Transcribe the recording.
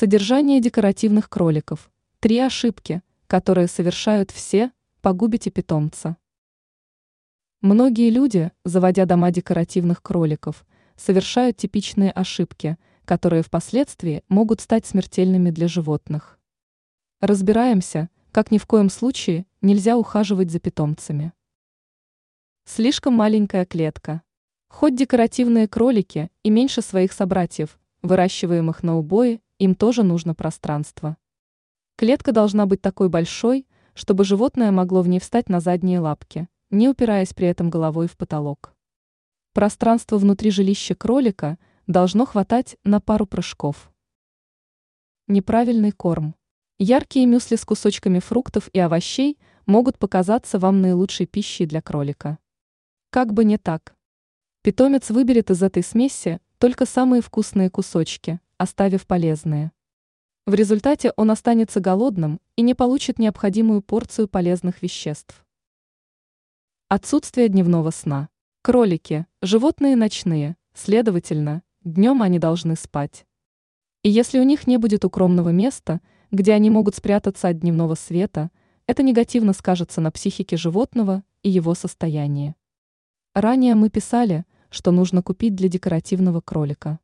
Содержание декоративных кроликов. Три ошибки, которые совершают все, погубите питомца. Многие люди, заводя дома декоративных кроликов, совершают типичные ошибки, которые впоследствии могут стать смертельными для животных. Разбираемся, как ни в коем случае нельзя ухаживать за питомцами. Слишком маленькая клетка. Хоть декоративные кролики и меньше своих собратьев, выращиваемых на убое, им тоже нужно пространство. Клетка должна быть такой большой, чтобы животное могло в ней встать на задние лапки, не упираясь при этом головой в потолок. Пространство внутри жилища кролика должно хватать на пару прыжков. Неправильный корм. Яркие мюсли с кусочками фруктов и овощей могут показаться вам наилучшей пищей для кролика. Как бы не так. Питомец выберет из этой смеси только самые вкусные кусочки, оставив полезные. В результате он останется голодным и не получит необходимую порцию полезных веществ. Отсутствие дневного сна. Кролики – животные ночные, следовательно, днем они должны спать. И если у них не будет укромного места, где они могут спрятаться от дневного света, это негативно скажется на психике животного и его состоянии. Ранее мы писали, что нужно купить для декоративного кролика.